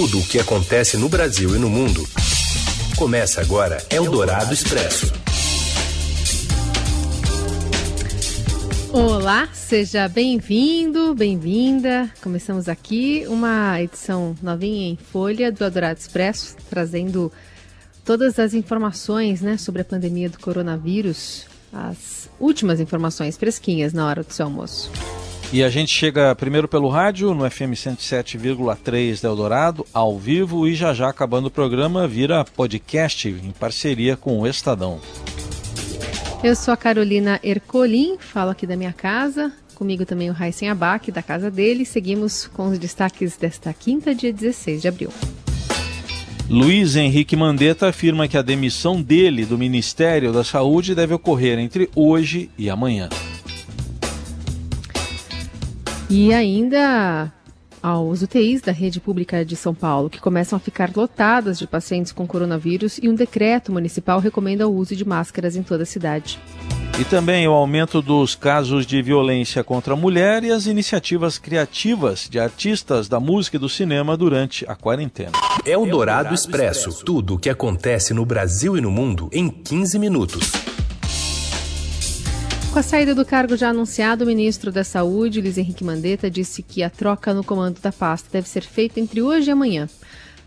Tudo o que acontece no Brasil e no mundo. Começa agora Eldorado Expresso. Olá, seja bem-vindo, bem-vinda. Começamos aqui uma edição novinha em folha do Eldorado Expresso, trazendo todas as informações né, sobre a pandemia do coronavírus, as últimas informações fresquinhas na hora do seu almoço. E a gente chega primeiro pelo rádio, no FM 107,3 da Eldorado, ao vivo, e já já acabando o programa, vira podcast em parceria com o Estadão. Eu sou a Carolina Ercolim, falo aqui da minha casa. Comigo também o Raíssen Abac, da casa dele. Seguimos com os destaques desta quinta, dia 16 de abril. Luiz Henrique Mandetta afirma que a demissão dele do Ministério da Saúde deve ocorrer entre hoje e amanhã. E ainda aos UTIs da rede pública de São Paulo, que começam a ficar lotadas de pacientes com coronavírus, e um decreto municipal recomenda o uso de máscaras em toda a cidade. E também o aumento dos casos de violência contra a mulher e as iniciativas criativas de artistas da música e do cinema durante a quarentena. É o Dourado Expresso. Tudo o que acontece no Brasil e no mundo em 15 minutos. Com a saída do cargo já anunciado, o ministro da Saúde, Luiz Henrique Mandetta, disse que a troca no comando da pasta deve ser feita entre hoje e amanhã.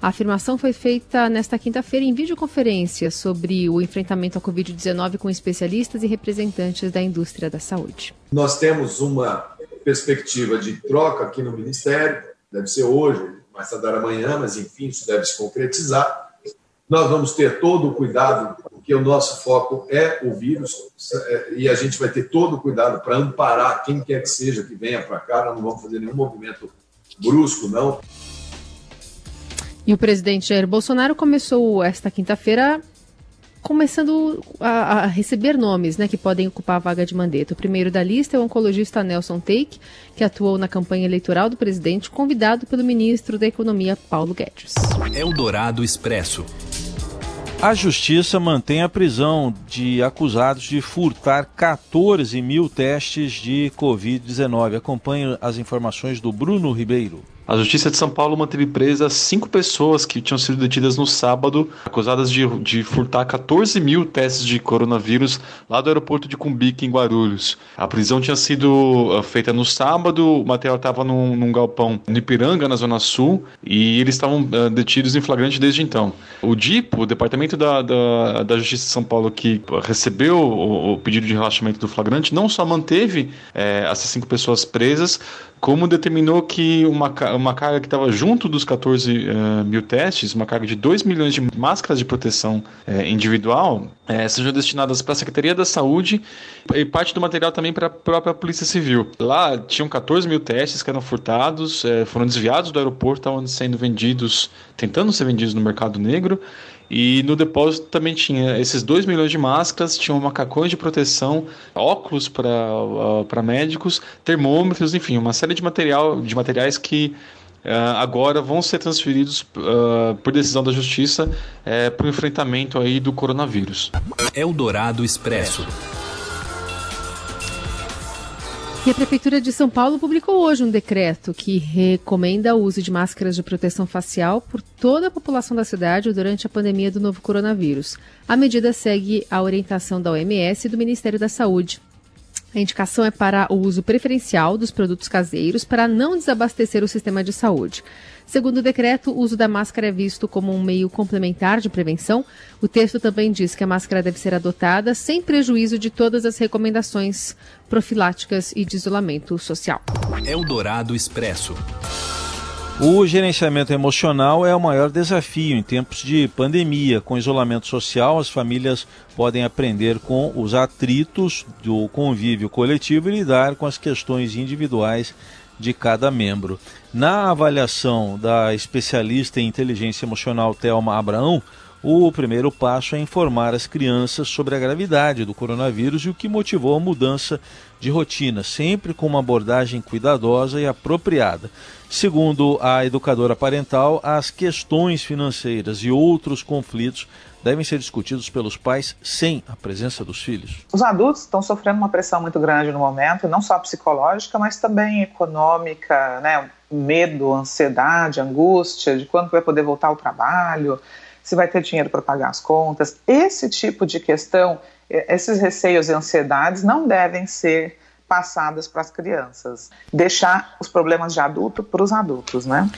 A afirmação foi feita nesta quinta-feira em videoconferência sobre o enfrentamento à Covid-19 com especialistas e representantes da indústria da saúde. Nós temos uma perspectiva de troca aqui no Ministério, deve ser hoje, mais tardar amanhã, mas enfim, isso deve se concretizar. Nós vamos ter todo o cuidado porque o nosso foco é o vírus é, e a gente vai ter todo o cuidado para amparar quem quer que seja que venha para cá, nós não vamos fazer nenhum movimento brusco, não. E o presidente Jair Bolsonaro começou esta quinta-feira começando a, a, receber nomes né, que podem ocupar a vaga de Mandetta. O primeiro da lista é o oncologista Nelson Teik, que atuou na campanha eleitoral do presidente, convidado pelo ministro da Economia, Paulo Guedes. Eldorado Expresso. A justiça mantém a prisão de acusados de furtar 14 mil testes de Covid-19. Acompanhe as informações do Bruno Ribeiro. A Justiça de São Paulo manteve presas cinco pessoas que tinham sido detidas no sábado, acusadas de, de furtar 14 mil testes de coronavírus lá do aeroporto de Cumbique, em Guarulhos. A prisão tinha sido uh, feita no sábado, o material estava num, num, galpão no Ipiranga, na Zona Sul, e eles estavam uh, detidos em flagrante desde então. O DIPO, o Departamento da, da, da Justiça de São Paulo, que recebeu o, o, pedido de relaxamento do flagrante, não só manteve eh, essas cinco pessoas presas, como determinou que uma, uma carga que estava junto dos 14 uh, eh, mil testes, uma carga de 2 milhões de máscaras de proteção uh, individual, uh, sejam destinadas para a Secretaria da Saúde e parte do material também para a própria Polícia Civil. Lá tinham 14 mil testes que eram furtados, foram desviados do aeroporto, estavam sendo vendidos, tentando ser vendidos no mercado negro, e no depósito também tinha esses 2 milhões de máscaras, tinham macacões de proteção, óculos para médicos, termômetros, enfim, uma série de, material, de materiais que uh, agora vão ser transferidos uh, por decisão da Justiça uh, para o enfrentamento aí do coronavírus. Eldorado Expresso. E a Prefeitura de São Paulo publicou hoje um decreto que recomenda o uso de máscaras de proteção facial por toda a população da cidade durante a pandemia do novo coronavírus. A medida segue a orientação da OMS e do Ministério da Saúde. A indicação é para o uso preferencial dos produtos caseiros para não desabastecer o sistema de saúde. Segundo o decreto, o uso da máscara é visto como um meio complementar de prevenção. O texto também diz que a máscara deve ser adotada sem prejuízo de todas as recomendações profiláticas e de isolamento social. Eldorado Expresso. O gerenciamento emocional é o maior desafio em tempos de pandemia. Com isolamento social, as famílias podem aprender com os atritos do convívio coletivo e lidar com as questões individuais de cada membro. Na avaliação da especialista em inteligência emocional Thelma Abraão, O primeiro passo é informar as crianças sobre a gravidade do coronavírus e o que motivou a mudança de rotina, sempre com uma abordagem cuidadosa e apropriada. Segundo a educadora parental, as questões financeiras e outros conflitos devem ser discutidos pelos pais sem a presença dos filhos? Os adultos estão sofrendo uma pressão muito grande no momento, não só psicológica, mas também econômica, né? medo, ansiedade, angústia de quando vai poder voltar ao trabalho, se vai ter dinheiro para pagar as contas. Esse tipo de questão, esses receios e ansiedades não devem ser passadas para as crianças. Deixar os problemas de adulto para os adultos, né?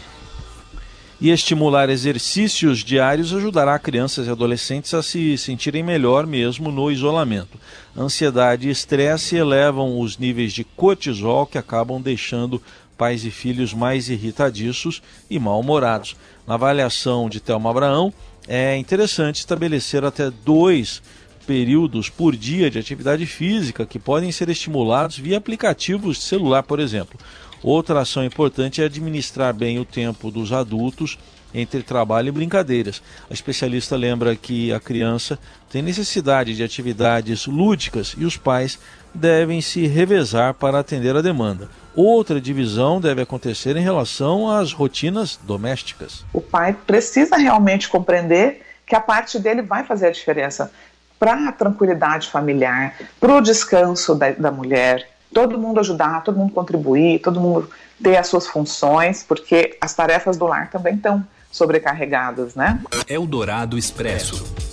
e estimular exercícios diários ajudará crianças e adolescentes a se sentirem melhor mesmo no isolamento. Ansiedade e estresse elevam os níveis de cortisol que acabam deixando pais e filhos mais irritadiços e mal-humorados. Na avaliação de Thelma Abraão, é interessante estabelecer até dois períodos por dia de atividade física que podem ser estimulados via aplicativos de celular, por exemplo. Outra ação importante é administrar bem o tempo dos adultos entre trabalho e brincadeiras. A especialista lembra que a criança tem necessidade de atividades lúdicas e os pais devem se revezar para atender a demanda. Outra divisão deve acontecer em relação às rotinas domésticas. O pai precisa realmente compreender que a parte dele vai fazer a diferença para a tranquilidade familiar, para o descanso da, da mulher, todo mundo ajudar, todo mundo contribuir, todo mundo ter as suas funções, porque as tarefas do lar também estão sobrecarregadas, né? É o Dourado Expresso.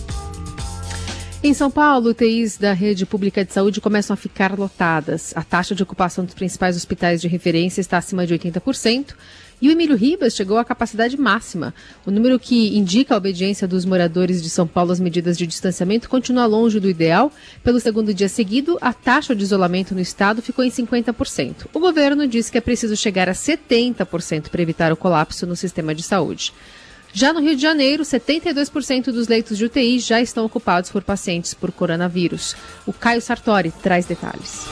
Em São Paulo, UTIs da rede pública de saúde começam a ficar lotadas. A taxa de ocupação dos principais hospitais de referência está acima de 80%. E o Emílio Ribas chegou à capacidade máxima. O número que indica a obediência dos moradores de São Paulo às medidas de distanciamento continua longe do ideal. Pelo segundo dia seguido, a taxa de isolamento no estado ficou em 50%. O governo disse que é preciso chegar a 70% para evitar o colapso no sistema de saúde. Já no Rio de Janeiro, 72% dos leitos de UTI já estão ocupados por pacientes por coronavírus. O Caio Sartori traz detalhes.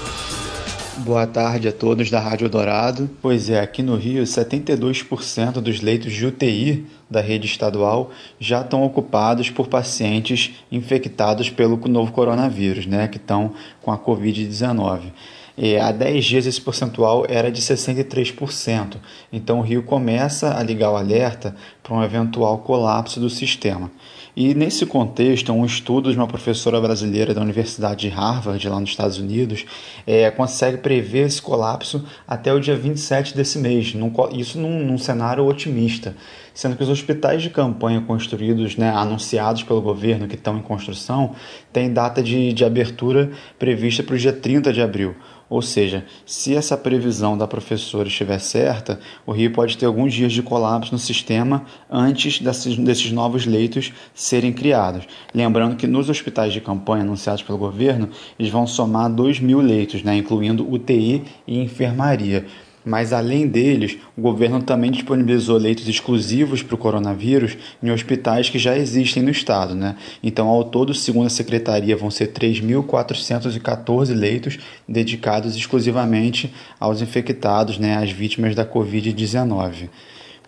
Boa tarde a todos da Rádio Dourado. Pois é, aqui no Rio, 72% dos leitos de UTI da rede estadual já estão ocupados por pacientes infectados pelo novo coronavírus, né, que estão com a Covid-19. É, há 10 dias esse percentual era de 63%. Então o Rio começa a ligar o alerta para um eventual colapso do sistema. E nesse contexto, um estudo de uma professora brasileira da Universidade de Harvard, lá nos Estados Unidos, é, consegue prever esse colapso até o dia 27 desse mês, num, isso num, num cenário otimista sendo que os hospitais de campanha construídos, né, anunciados pelo governo, que estão em construção, têm data de, de abertura prevista para o dia 30 de abril. Ou seja, se essa previsão da professora estiver certa, o Rio pode ter alguns dias de colapso no sistema antes desses, desses novos leitos serem criados. Lembrando que nos hospitais de campanha anunciados pelo governo, eles vão somar 2 mil leitos, né, incluindo UTI e enfermaria. Mas além deles, o governo também disponibilizou leitos exclusivos para o coronavírus em hospitais que já existem no estado. Né? Então, ao todo, segundo a secretaria, vão ser 3.414 leitos dedicados exclusivamente aos infectados, né, às vítimas da Covid-19.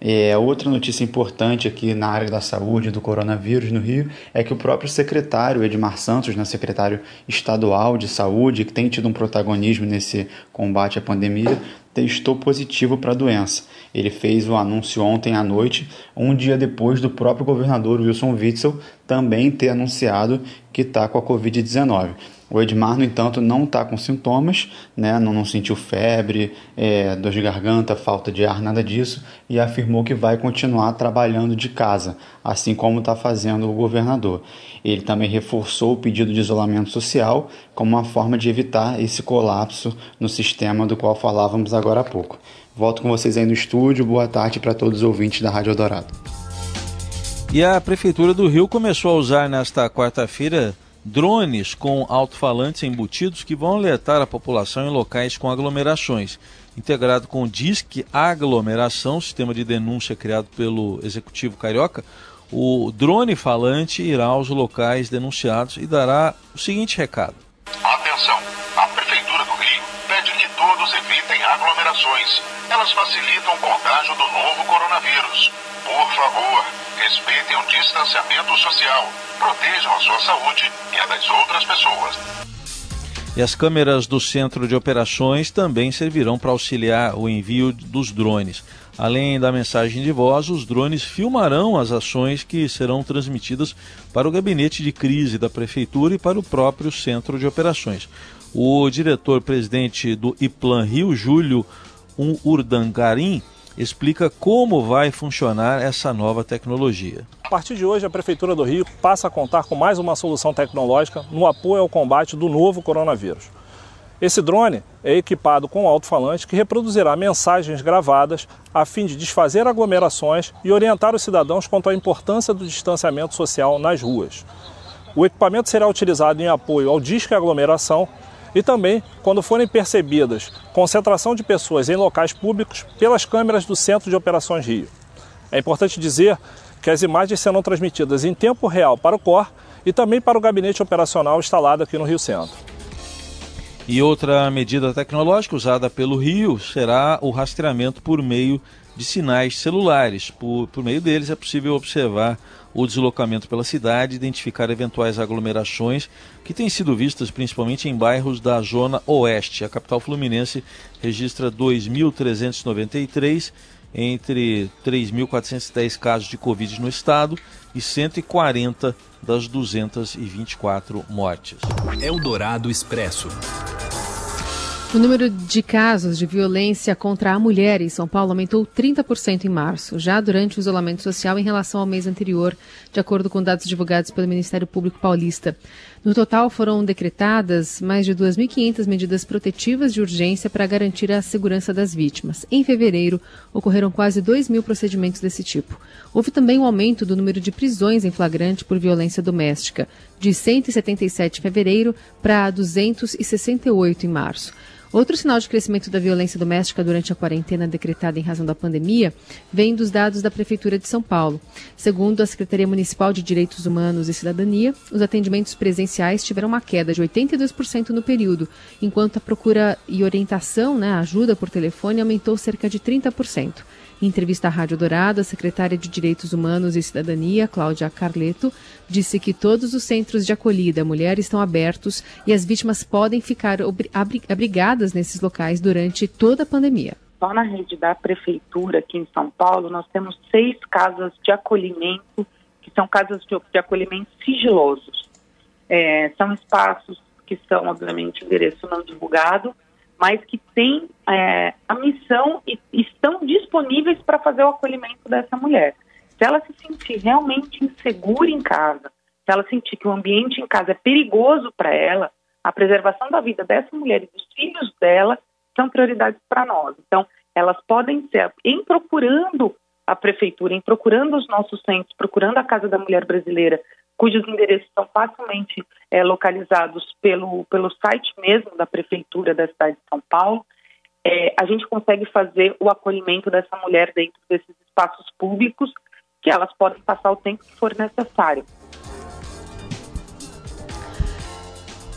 É, outra notícia importante aqui na área da saúde do coronavírus no Rio é que o próprio secretário Edmar Santos, né, secretário estadual de saúde, que tem tido um protagonismo nesse combate à pandemia, testou positivo para a doença. Ele fez o anúncio ontem à noite, um dia depois do próprio governador Wilson Witzel também ter anunciado que está com a Covid-19. O Edmar, no entanto, não está com sintomas, né? não, não sentiu febre, é, dor de garganta, falta de ar, nada disso, e afirmou que vai continuar trabalhando de casa, assim como está fazendo o governador. Ele também reforçou o pedido de isolamento social como uma forma de evitar esse colapso no sistema do qual falávamos agora há pouco. Volto com vocês aí no estúdio. Boa tarde para todos os ouvintes da Rádio Eldorado. E a Prefeitura do Rio começou a usar nesta quarta-feira drones com alto-falantes embutidos que vão alertar a população em locais com aglomerações. Integrado com o DISC Aglomeração, sistema de denúncia criado pelo Executivo Carioca, o drone falante irá aos locais denunciados e dará o seguinte recado: Atenção! A Prefeitura do Rio pede que todos evitem aglomerações. Elas facilitam o contágio do novo coronavírus. Por favor, respeitem o distanciamento social, protejam a sua saúde e a das outras pessoas. E as câmeras do centro de operações também servirão para auxiliar o envio dos drones. Além da mensagem de voz, os drones filmarão as ações que serão transmitidas para o gabinete de crise da prefeitura e para o próprio centro de operações. O diretor-presidente do IPLAN Rio, Júlio Urdangarim, explica como vai funcionar essa nova tecnologia. A partir de hoje, a Prefeitura do Rio passa a contar com mais uma solução tecnológica no apoio ao combate do novo coronavírus. Esse drone é equipado com um alto-falante que reproduzirá mensagens gravadas a fim de desfazer aglomerações e orientar os cidadãos quanto à importância do distanciamento social nas ruas. O equipamento será utilizado em apoio ao disque aglomeração e também quando forem percebidas concentração de pessoas em locais públicos pelas câmeras do Centro de Operações Rio. É importante dizer que as imagens serão transmitidas em tempo real para o COR e também para o gabinete operacional instalado aqui no Rio Centro. E outra medida tecnológica usada pelo Rio será o rastreamento por meio de sinais celulares. Por, por meio deles é possível observar o deslocamento pela cidade, identificar eventuais aglomerações que têm sido vistas principalmente em bairros da zona oeste. A capital fluminense registra 2.393 entre 3.410 casos de Covid no estado e 140 das 224 mortes. Eldorado Expresso. O número de casos de violência contra a mulher em São Paulo aumentou 30% em março, já durante o isolamento social em relação ao mês anterior, de acordo com dados divulgados pelo Ministério Público Paulista. No total, foram decretadas mais de 2.500 medidas protetivas de urgência para garantir a segurança das vítimas. Em fevereiro, ocorreram quase 2 mil procedimentos desse tipo. Houve também um aumento do número de prisões em flagrante por violência doméstica, de 177 em fevereiro para 268 em março. Outro sinal de crescimento da violência doméstica durante a quarentena decretada em razão da pandemia vem dos dados da Prefeitura de São Paulo. Segundo a Secretaria Municipal de Direitos Humanos e Cidadania, os atendimentos presenciais tiveram uma queda de 82% no período, enquanto a procura e orientação, né, ajuda por telefone, aumentou cerca de 30%. Em entrevista à Rádio Dourado, a secretária de Direitos Humanos e Cidadania, Cláudia Carleto, disse que todos os centros de acolhida mulher estão abertos e as vítimas podem ficar abrigadas nesses locais durante toda a pandemia. Só na rede da prefeitura aqui em São Paulo, nós temos seis casas de acolhimento, que são casas de, de acolhimento sigilosos. É, são espaços que são, obviamente, endereço não divulgado, mas que têm é, a missão e estão disponíveis para fazer o acolhimento dessa mulher. Se ela se sentir realmente insegura em casa, se ela sentir que o ambiente em casa é perigoso para ela, a preservação da vida dessa mulher e dos filhos dela são prioridades para nós. Então, elas podem ser, em procurando a prefeitura, em procurando os nossos centros, procurando a Casa da Mulher Brasileira, cujos endereços são facilmente é, localizados pelo, pelo site mesmo da Prefeitura da cidade de São Paulo, é, a gente consegue fazer o acolhimento dessa mulher dentro desses espaços públicos, que elas podem passar o tempo que for necessário.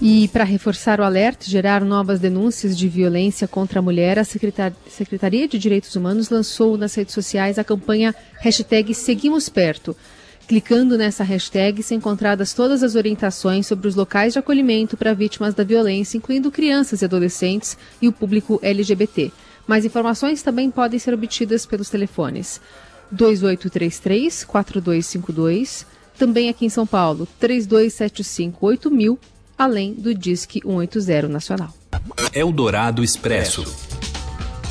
E para reforçar o alerta e gerar novas denúncias de violência contra a mulher, a Secretaria de Direitos Humanos lançou nas redes sociais a campanha hashtag Seguimos Perto. Clicando nessa hashtag, são encontradas todas as orientações sobre os locais de acolhimento para vítimas da violência, incluindo crianças e adolescentes e o público LGBT. Mais informações também podem ser obtidas pelos telefones 2833-4252, também aqui em São Paulo, 3275-8000, além do Disque 180 Nacional. Eldorado Expresso.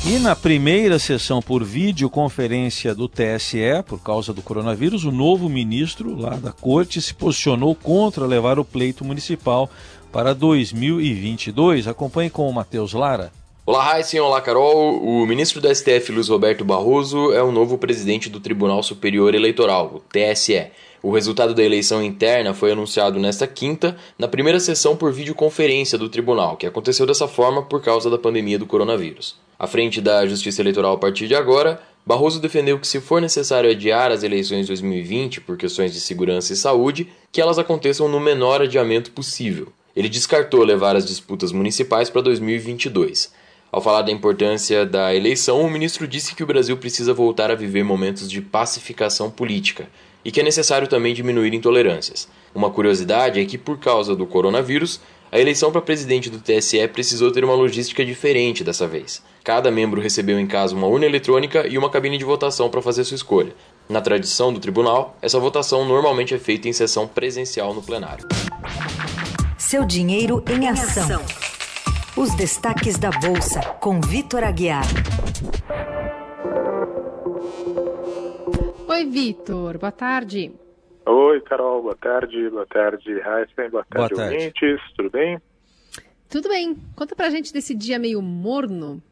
E na primeira sessão por videoconferência do TSE, por causa do coronavírus, o novo ministro lá da corte se posicionou contra levar o pleito municipal para 2022. Acompanhe com o Matheus Lara. Olá, Raíssen, olá, Carol. O ministro do STF, Luiz Roberto Barroso, é o novo presidente do Tribunal Superior Eleitoral, o TSE. O resultado da eleição interna foi anunciado nesta quinta, na primeira sessão por videoconferência do tribunal, que aconteceu dessa forma por causa da pandemia do coronavírus. À frente da Justiça Eleitoral a partir de agora, Barroso defendeu que, se for necessário adiar as eleições 2020 por questões de segurança e saúde, que elas aconteçam no menor adiamento possível. Ele descartou levar as disputas municipais para 2022. Ao falar da importância da eleição, o ministro disse que o Brasil precisa voltar a viver momentos de pacificação política e que é necessário também diminuir intolerâncias. Uma curiosidade é que, por causa do coronavírus, a eleição para presidente do TSE precisou ter uma logística diferente dessa vez. Cada membro recebeu em casa uma urna eletrônica e uma cabine de votação para fazer sua escolha. Na tradição do tribunal, essa votação normalmente é feita em sessão presencial no plenário. Seu dinheiro em ação. Os destaques da Bolsa, com Vitor Aguiar. Oi, Vitor. Boa tarde. Oi, Carol. Boa tarde. Boa tarde, Heisen. Boa tarde, Boa tarde. ouvintes. Tudo bem? Tudo bem. Conta pra gente desse dia meio morno.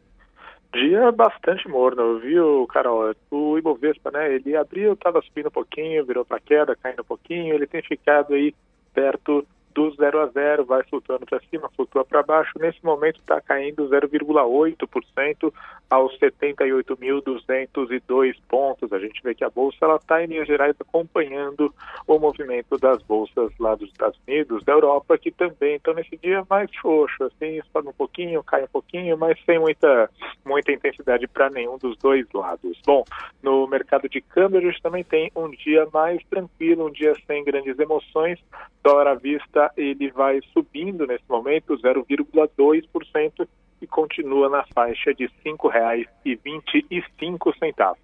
Dia bastante morno, viu, Carol? O Ibovespa, né? Ele abriu, estava subindo um pouquinho, virou para queda, caindo um pouquinho. Ele tem ficado aí perto do 0 a 0, vai flutuando para cima, flutua para baixo. Nesse momento está caindo 0,8% aos 78.202 pontos. A gente vê que a bolsa está em linhas gerais acompanhando o movimento das bolsas lá dos Estados Unidos, da Europa, que também estão nesse dia mais xoxo, assim, sobe um pouquinho, cai um pouquinho, mas sem muita muita intensidade para nenhum dos dois lados. Bom, no mercado de câmbio a gente também tem um dia mais tranquilo, um dia sem grandes emoções. Dólar à vista ele vai subindo nesse momento 0,2% e continua na faixa de R$ 5,25.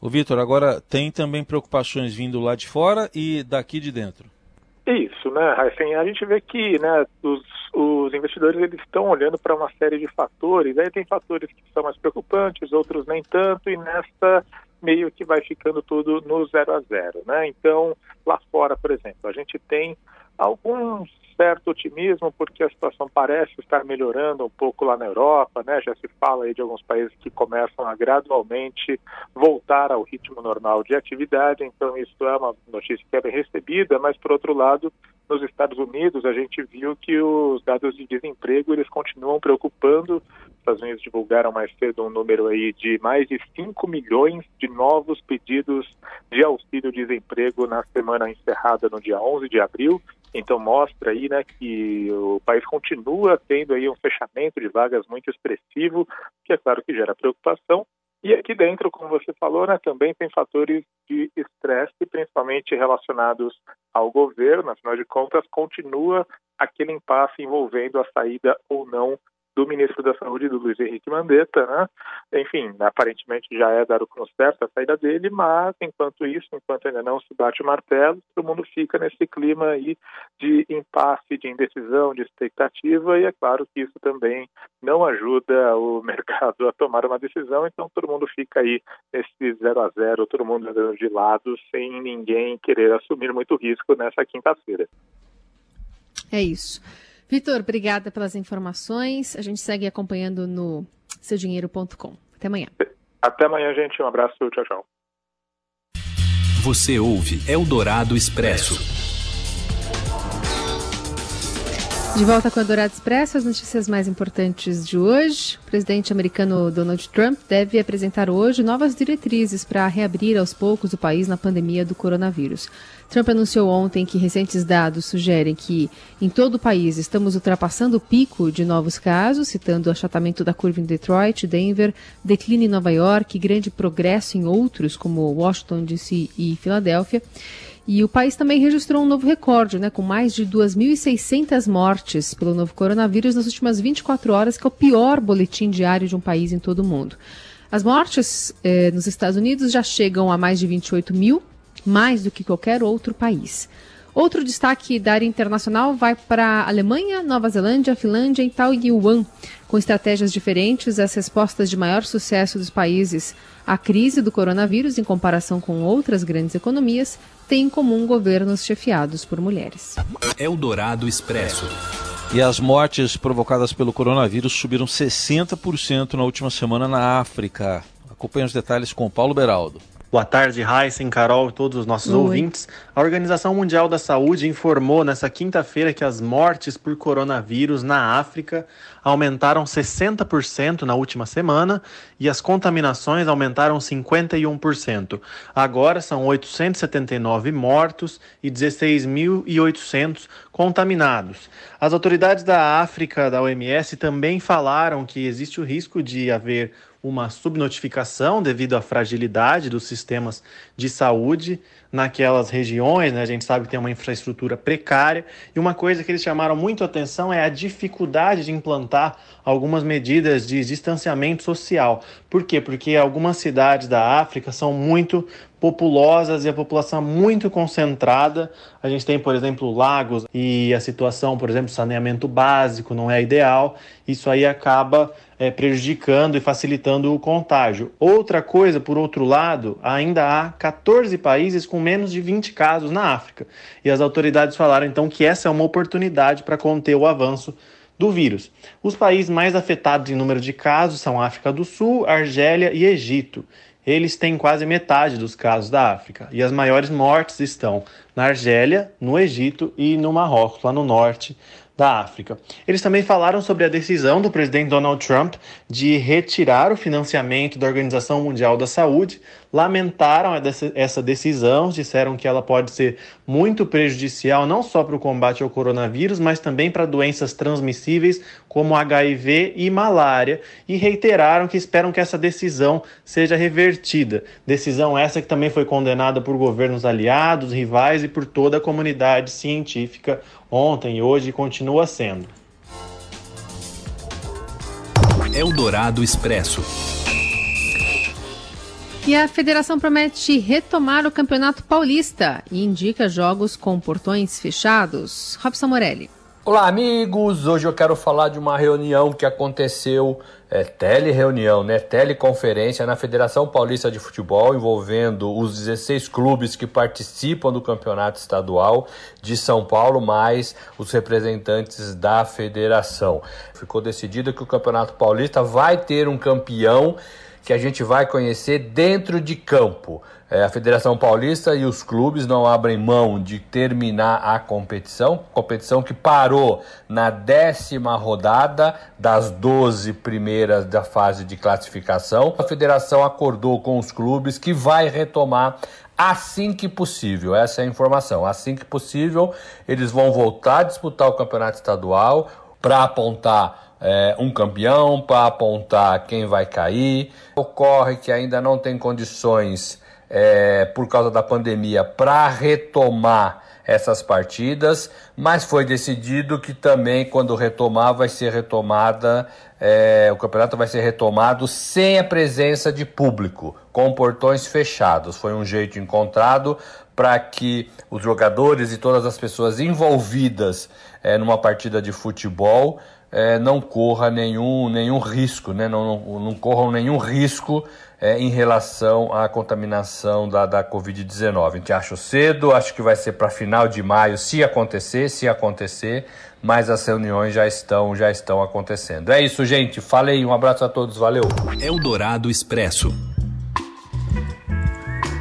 O Vitor, agora tem também preocupações vindo lá de fora e daqui de dentro. Isso, né, Assim, a gente vê que né, os, os investidores eles estão olhando para uma série de fatores, aí tem fatores que são mais preocupantes, outros nem tanto, e nessa meio que vai ficando tudo no zero a zero, né? Então, lá fora, por exemplo, a gente tem algum certo otimismo porque a situação parece estar melhorando um pouco lá na Europa, né? Já se fala aí de alguns países que começam a gradualmente voltar ao ritmo normal de atividade, então isso é uma notícia que é bem recebida, mas por outro lado, nos Estados Unidos a gente viu que os dados de desemprego eles continuam preocupando. Os Estados Unidos divulgaram mais cedo um número aí de mais de 5 milhões de novos pedidos de auxílio-desemprego na semana encerrada no dia 11 de abril. Então mostra aí, né, que o país continua tendo aí um fechamento de vagas muito expressivo, que é claro que gera preocupação. E aqui dentro, como você falou, né, também tem fatores de estresse, principalmente relacionados ao governo. Afinal de contas, continua aquele impasse envolvendo a saída ou não do ministro da Saúde, do Luiz Henrique Mandetta, né? Enfim, aparentemente já é dado como certo a saída dele, mas enquanto isso, enquanto ainda não se bate o martelo, todo mundo fica nesse clima aí de impasse, de indecisão, de expectativa, e é claro que isso também não ajuda o mercado a tomar uma decisão, então todo mundo fica aí nesse zero a zero, todo mundo andando de lado, sem ninguém querer assumir muito risco nessa quinta-feira. É isso. Vitor, obrigada pelas informações. A gente segue acompanhando no seudinheiro.com. Até amanhã. Até amanhã, gente. Um abraço. Tchau, tchau. Você ouve Eldorado Expresso. De volta com a Dourado Expresso, as notícias mais importantes de hoje. O presidente americano Donald Trump deve apresentar hoje novas diretrizes para reabrir aos poucos o país na pandemia do coronavírus. Trump anunciou ontem que recentes dados sugerem que em todo o país estamos ultrapassando o pico de novos casos, citando o achatamento da curva em Detroit, Denver, declínio em Nova York, grande progresso em outros como Washington DC e Filadélfia. E o país também registrou um novo recorde, né, com mais de 2.600 mortes pelo novo coronavírus nas últimas 24 horas, que é o pior boletim diário de um país em todo o mundo. As mortes eh, nos Estados Unidos já chegam a mais de 28 mil, mais do que qualquer outro país. Outro destaque da área internacional vai para a Alemanha, Nova Zelândia, Finlândia e Taiwan. Com estratégias diferentes, as respostas de maior sucesso dos países à crise do coronavírus, em comparação com outras grandes economias, têm em comum governos chefiados por mulheres. Eldorado Expresso. E as mortes provocadas pelo coronavírus subiram 60% na última semana na África. Acompanhe os detalhes com Paulo Beraldo. Boa tarde, Heisen, Carol e todos os nossos Oi. ouvintes. A Organização Mundial da Saúde informou nesta quinta-feira que as mortes por coronavírus na África aumentaram 60% na última semana e as contaminações aumentaram 51%. Agora são 879 mortos e 16.800 contaminados. As autoridades da África, da OMS, também falaram que existe o risco de haver uma subnotificação devido à fragilidade dos sistemas de saúde naquelas regiões, né? A gente sabe que tem uma infraestrutura precária e uma coisa que eles chamaram muito atenção é a dificuldade de implantar algumas medidas de distanciamento social. Por quê? Porque algumas cidades da África são muito populosas e a população muito concentrada. A gente tem, por exemplo, lagos e a situação, por exemplo, saneamento básico não é ideal. Isso aí acaba é, prejudicando e facilitando o contágio. Outra coisa, por outro lado, ainda há 14 países com menos de 20 casos na África. E as autoridades falaram então que essa é uma oportunidade para conter o avanço do vírus. Os países mais afetados em número de casos são África do Sul, Argélia e Egito eles têm quase metade dos casos da África. E as maiores mortes estão na Argélia, no Egito e no Marrocos, lá no norte da África. Eles também falaram sobre a decisão do presidente Donald Trump de retirar o financiamento da Organização Mundial da Saúde, lamentaram essa decisão, disseram que ela pode ser muito prejudicial não só para o combate ao coronavírus, mas também para doenças transmissíveis como HIV e malária, e reiteraram que esperam que essa decisão seja revertida. Decisão essa que também foi condenada por governos aliados, rivais e por toda a comunidade científica ontem e hoje continua sendo. Eldorado Expresso. E a federação promete retomar o Campeonato Paulista e indica jogos com portões fechados. Robson Morelli. Olá, amigos! Hoje eu quero falar de uma reunião que aconteceu, é, tele-reunião, né? Teleconferência na Federação Paulista de Futebol, envolvendo os 16 clubes que participam do campeonato estadual de São Paulo, mais os representantes da federação. Ficou decidido que o Campeonato Paulista vai ter um campeão que a gente vai conhecer dentro de campo. É, a Federação Paulista e os clubes não abrem mão de terminar a competição, competição que parou na décima rodada das 12 primeiras da fase de classificação. A federação acordou com os clubes que vai retomar assim que possível. Essa é a informação. Assim que possível, eles vão voltar a disputar o campeonato estadual para apontar é, um campeão, para apontar quem vai cair. Ocorre que ainda não tem condições, é, por causa da pandemia, para retomar essas partidas, mas foi decidido que também, quando retomar, vai ser retomada, é, o campeonato vai ser retomado sem a presença de público, com portões fechados. Foi um jeito encontrado para que os jogadores e todas as pessoas envolvidas é, numa partida de futebol é, não corra nenhum, nenhum risco, né? não, não, não corram nenhum risco é, em relação à contaminação da, da Covid-19. A gente acha cedo, acho que vai ser para final de maio, se acontecer, se acontecer, mas as reuniões já estão, já estão acontecendo. É isso, gente. Falei, um abraço a todos, valeu. Eldorado Expresso.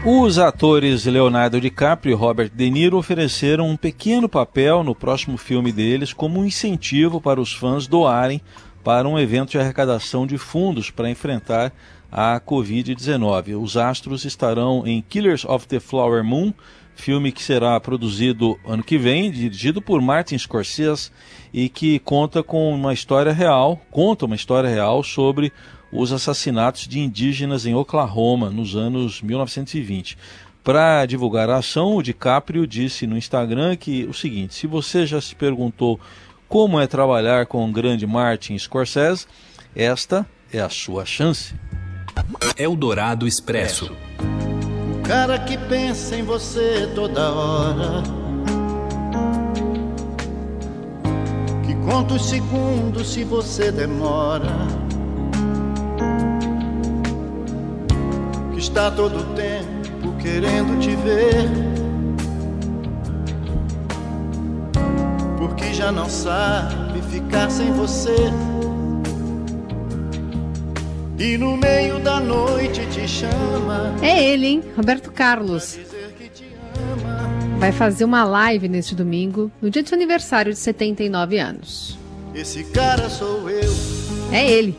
Os atores Leonardo DiCaprio e Robert De Niro ofereceram um pequeno papel no próximo filme deles como um incentivo para os fãs doarem para um evento de arrecadação de fundos para enfrentar a Covid-19. Os astros estarão em Killers of the Flower Moon, filme que será produzido ano que vem, dirigido por Martin Scorsese e que conta com uma história real, conta uma história real sobre os assassinatos de indígenas em Oklahoma nos anos 1920. Para divulgar a ação, o DiCaprio disse no Instagram que o seguinte: se você já se perguntou como é trabalhar com o grande Martin Scorsese, esta é a sua chance. Eldorado Expresso. O cara que pensa em você toda hora. Que conta os segundos se você demora está todo tempo querendo te ver. Porque já não sabe ficar sem você. e no meio da noite te chama. É ele, hein? Roberto Carlos. Vai fazer uma live neste domingo, no dia de seu aniversário de 79 anos. Esse cara sou eu. É ele.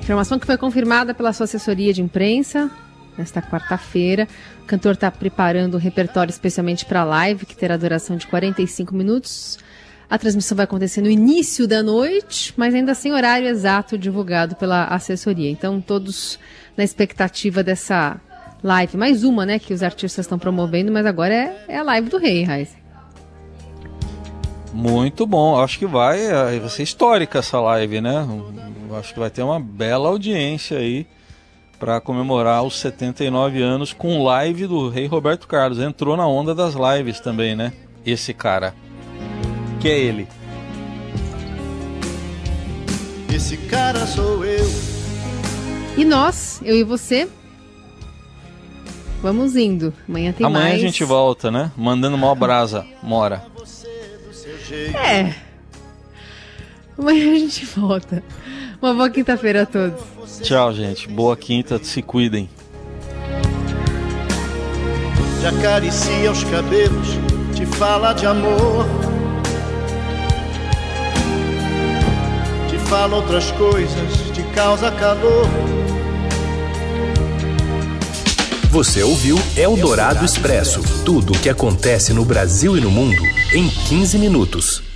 Informação que foi confirmada pela sua assessoria de imprensa nesta quarta-feira. O cantor está preparando um repertório especialmente para a live, que terá duração de 45 minutos. A transmissão vai acontecer no início da noite, mas ainda sem horário exato divulgado pela assessoria. Então, todos na expectativa dessa live. Mais uma, né, que os artistas estão promovendo, mas agora é, é a live do rei, Raiz. Muito bom. Acho que vai, eh, vai ser histórica essa live, né? Acho que vai ter uma bela audiência aí para comemorar os 79 anos com live do rei Roberto Carlos. Entrou na onda das lives também, né? Esse cara. Que é ele. Esse cara sou eu. E nós, eu e você, vamos indo. Amanhã tem Amanhã mais. a gente volta, né? Mandando uma brasa, mora. É. Amanhã a gente volta. Uma boa quinta-feira a todos. Tchau, gente. Boa quinta, se cuidem. Te acaricia os cabelos, te fala de amor. Te fala outras coisas, te causa calor. Você ouviu Eldorado Expresso tudo o que acontece no Brasil e no mundo em 15 minutos.